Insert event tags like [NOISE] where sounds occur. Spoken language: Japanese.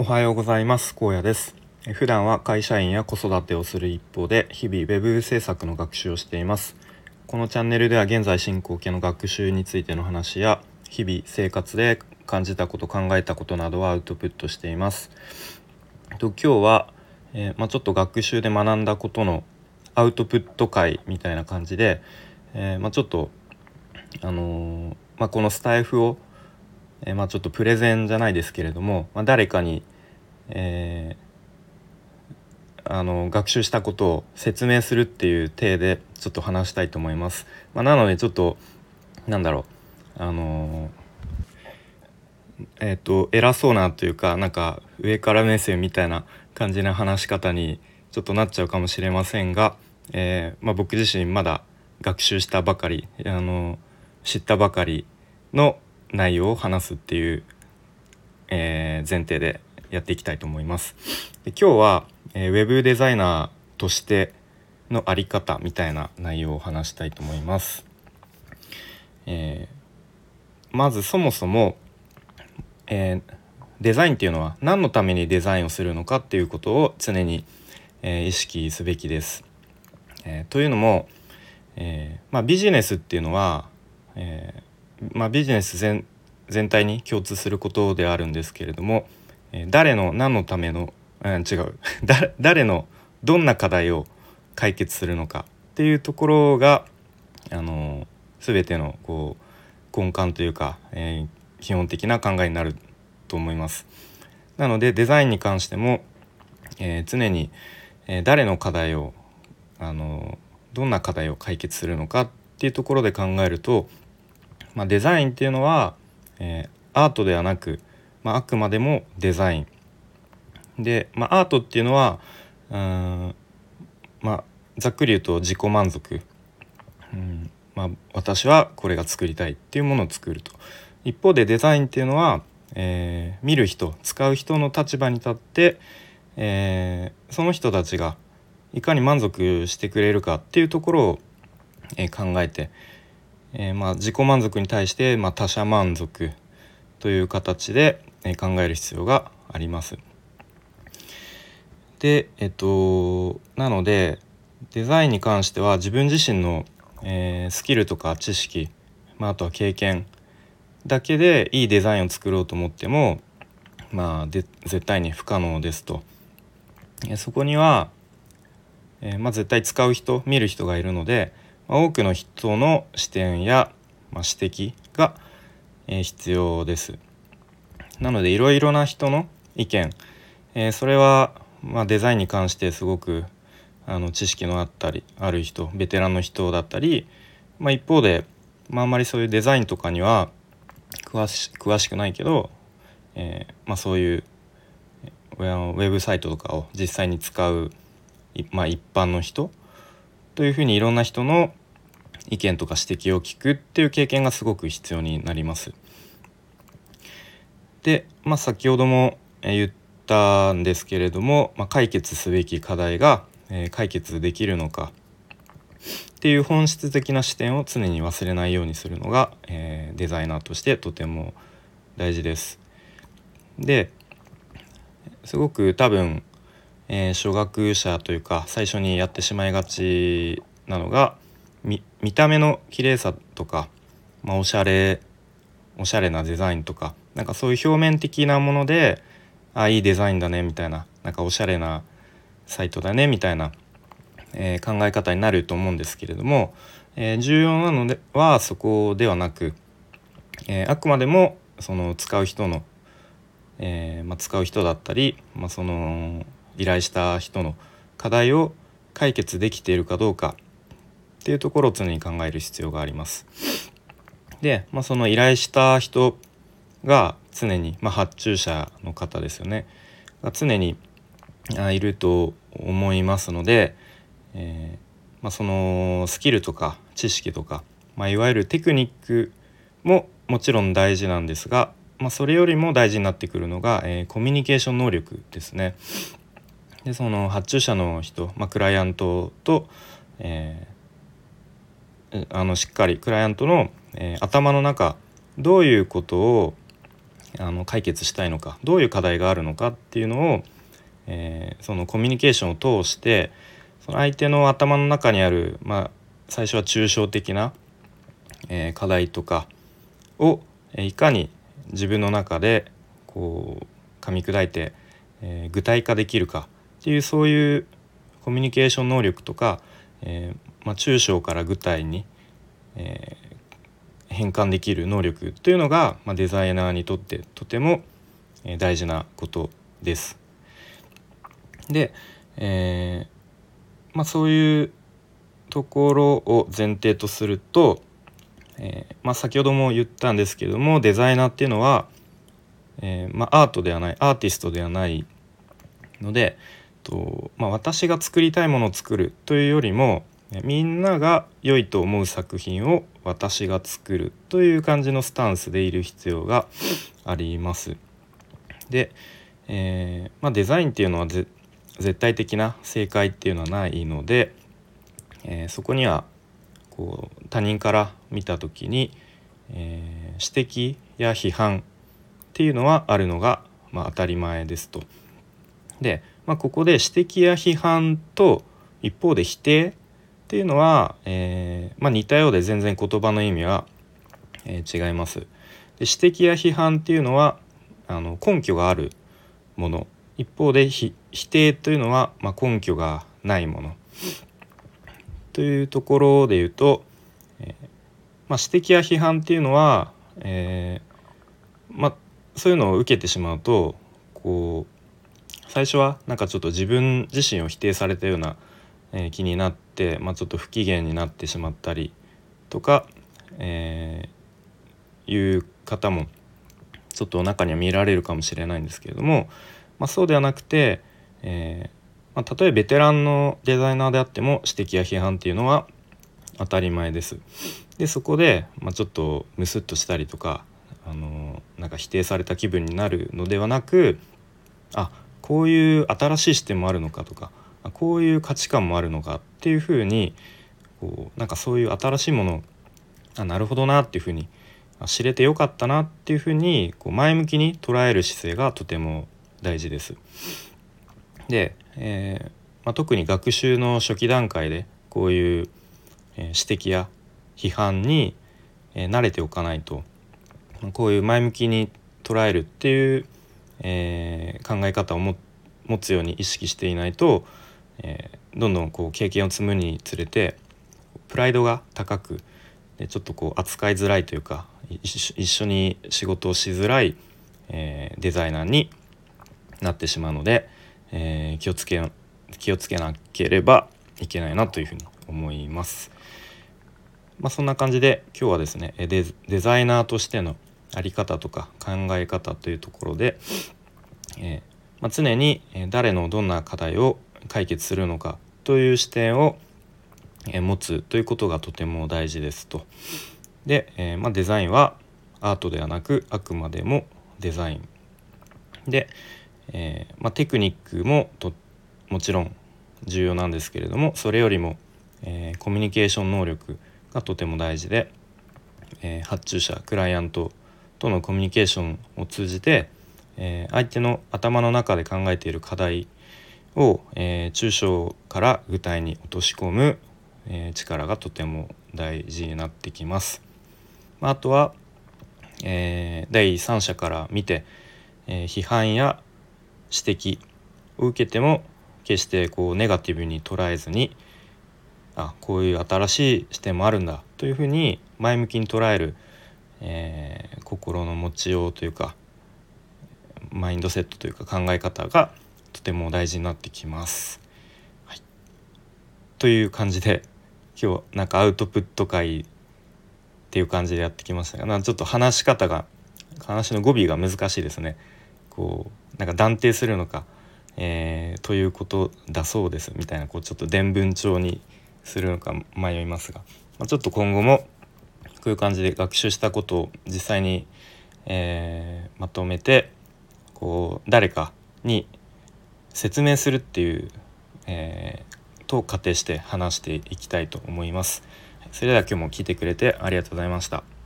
おはようございます。高野です。普段は会社員や子育てをする一方で日々 web 制作の学習をしています。このチャンネルでは現在進行形の学習についての話や日々生活で感じたこと考えたことなどをアウトプットしています。と今日は、えー、まあ、ちょっと学習で学んだことのアウトプット会みたいな感じで、えー、まあ、ちょっとあのー、まあ、このスタイフをえー、まあ、ちょっとプレゼンじゃないですけれども、まあ、誰かに、えー、あの学習したことを説明するっていう体でちょっと話したいと思います。まあ、なのでちょっとなんだろうあのえっ、ー、と偉そうなというかなんか上から目線みたいな感じな話し方にちょっとなっちゃうかもしれませんが、えー、まあ、僕自身まだ学習したばかりあの知ったばかりの内容を話すっていう、えー、前提でやっていきたいと思います。で今日は、えー、ウェブデザイナーとしてのあり方みたいな内容を話したいと思います。えー、まずそもそも、えー、デザインっていうのは何のためにデザインをするのかっていうことを常に、えー、意識すべきです。えというのも、えまあ、ビジネスっていうのは、えまあ、ビジネス全全体に共通することであるんですけれども、誰の何のための、うん、違う [LAUGHS] 誰のどんな課題を解決するのかっていうところがあの全てのこう根幹というか、えー、基本的な考えになると思います。なのでデザインに関しても、えー、常に、えー、誰の課題をあのどんな課題を解決するのかっていうところで考えるとまあ、デザインっていうのは、えー、アートではなく、まあ、あくまでもデザイン。で、まあ、アートっていうのはうんまあざっくり言うと自己満足、うんまあ、私はこれが作りたいっていうものを作ると。一方でデザインっていうのは、えー、見る人使う人の立場に立って、えー、その人たちがいかに満足してくれるかっていうところを、えー、考えて、えー、まあ、自己満足に対して、まあ、他者満足という形で、え考える必要があります。でえっとなのでデザインに関しては自分自身の、えー、スキルとか知識、まあ、あとは経験だけでいいデザインを作ろうと思ってもまあで絶対に不可能ですと。えそこには、えー、まあ、絶対使う人見る人がいるので多くの人の視点や、まあ、指摘が、え、必要です。なのでいろいろな人の意見、えー、それは、まあ、デザインに関してすごくあの知識のあったりある人ベテランの人だったり、まあ、一方で、まあ、あんまりそういうデザインとかには詳し詳しくないけど、えーまあ、そういうウェブサイトとかを実際に使う、まあ、一般の人というふうにいろんな人の意見とか指摘を聞くっていう経験がすごく必要になります。で、まあ、先ほども言ったんですけれども、まあ、解決すべき課題が、解決できるのかっていう本質的な視点を常に忘れないようにするのが、えー、デザイナーとしてとても大事です。ですごく多分えー、初学者というか最初にやってしまいがちなのが見た目の綺麗さとか、まあ、おしゃれおしゃれなデザインとかなんかそういう表面的なものであいいデザインだねみたいななんかおしゃれなサイトだねみたいな、えー、考え方になると思うんですけれども、えー、重要なのではそこではなく、えー、あくまでもその使う人の、えまあ、使う人だったり、まあ、その依頼した人の課題を解決できているかどうかっていうところを常に考える必要があります。で、まあ、その依頼した人が常に、まあ、発注者の方ですよねが常にあいると思いますので、えー、まあ、そのスキルとか知識とか、まあ、いわゆるテクニックももちろん大事なんですが、まあ、それよりも大事になってくるのが、えー、コミュニケーション能力ですね。でその発注者の人、まあ、クライアントと、えー、あのしっかりクライアントの、えー、頭の中どういうことをあの解決したいのかどういう課題があるのかっていうのを、えー、そのコミュニケーションを通してその相手の頭の中にある、まあ、最初は抽象的な、えー、課題とかをいかに自分の中でこう噛み砕いて、え、具体化できるかっていうそういうコミュニケーション能力とか、えー、まあ、抽象から具体に、えー、変換できる能力というのが、まあ、デザイナーにとってとても大事なことです。で、えまあ、そういうところを前提とすると、えー、まあ、先ほども言ったんですけどもデザイナーっていうのは、えー、まあ、アートではないアーティストではないのでと、まあ、私が作りたいものを作るというよりもみんなが良いと思う作品を私が作るという感じのスタンスでいる必要があります。で、えー、まあ、デザインっていうのは絶対的な正解っていうのはないので、えー、そこにはこう他人から見た時に、えー、指摘や批判っていうのはあるのが、まあ、当たり前ですと。で、まあ、ここで指摘や批判と一方で否定っていうのは、えー、まあ、似たようで全然言葉の意味は、えー、違います。で指摘や批判っていうのはあの根拠があるもの一方で否定というのは、まあ、根拠がないものというところで言うと、えー、まあ、指摘や批判っていうのは、え、ま、そういうのを受けてしまうとこう最初はなんかちょっと自分自身を否定されたような、えー、気になって、まあ、ちょっと不機嫌になってしまったりとか、えいう方もちょっと中には見られるかもしれないんですけれども、まあ、そうではなくて、えまあ、例えばベテランのデザイナーであっても指摘や批判っていうのは当たり前です。でそこで、ま、ちょっとムスッとしたりとか、あのなんか否定された気分になるのではなくあこういう新しい視点もあるのかとかこういう価値観もあるのかっていうふうにこうなんかそういう新しいものあなるほどなっていうふうに知れてよかったなっていうふうにこう前向きに捉える姿勢がとても大事です。で、えー、まあ、特に学習の初期段階でこういう、え指摘や批判に、え慣れておかないとこういう前向きに捉えるっていう、えー、考え方を持つように意識していないと、えー、どんどんこう経験を積むにつれてプライドが高くでちょっとこう扱いづらいというか一緒に仕事をしづらい、えー、デザイナーになってしまうので、えー、気をつけ気をつけなければいけないなというふうに思います。まあ、そんな感じで今日はですねデデザイナーとしての在り方とか考え方というところで、え、まあ、常に誰のどんな課題を解決するのかという視点を持つということがとても大事ですと。で、え、まあ、デザインはアートではなくあくまでもデザインで、え、まあ、テクニックもともちろん重要なんですけれどもそれよりも、え、コミュニケーション能力がとても大事で、え、発注者クライアントとのコミュニケーションを通じて、え相手の頭の中で考えている課題を、え抽象から具体に落とし込む、え力がとても大事になってきます。まあとは、え第三者から見て、え批判や指摘を受けても決してこうネガティブに捉えずにあこういう新しい視点もあるんだというふうに前向きに捉える、えー、心の持ちようというかマインドセットというか考え方がとても大事になってきます。はい、という感じで今日なんかアウトプット会っていう感じでやってきましたがちょっと話し方が話の語尾が難しいですね。こうなんか断定するのか、えー、ということだそうですみたいなこうちょっと伝聞帳にするのか迷いますが、まあ、ちょっと今後もこういう感じで学習したことを実際に、えー、まとめてこう誰かに説明するっていう、えー、と仮定して話していきたいと思います。それでは今日も聞いてくれてありがとうございました。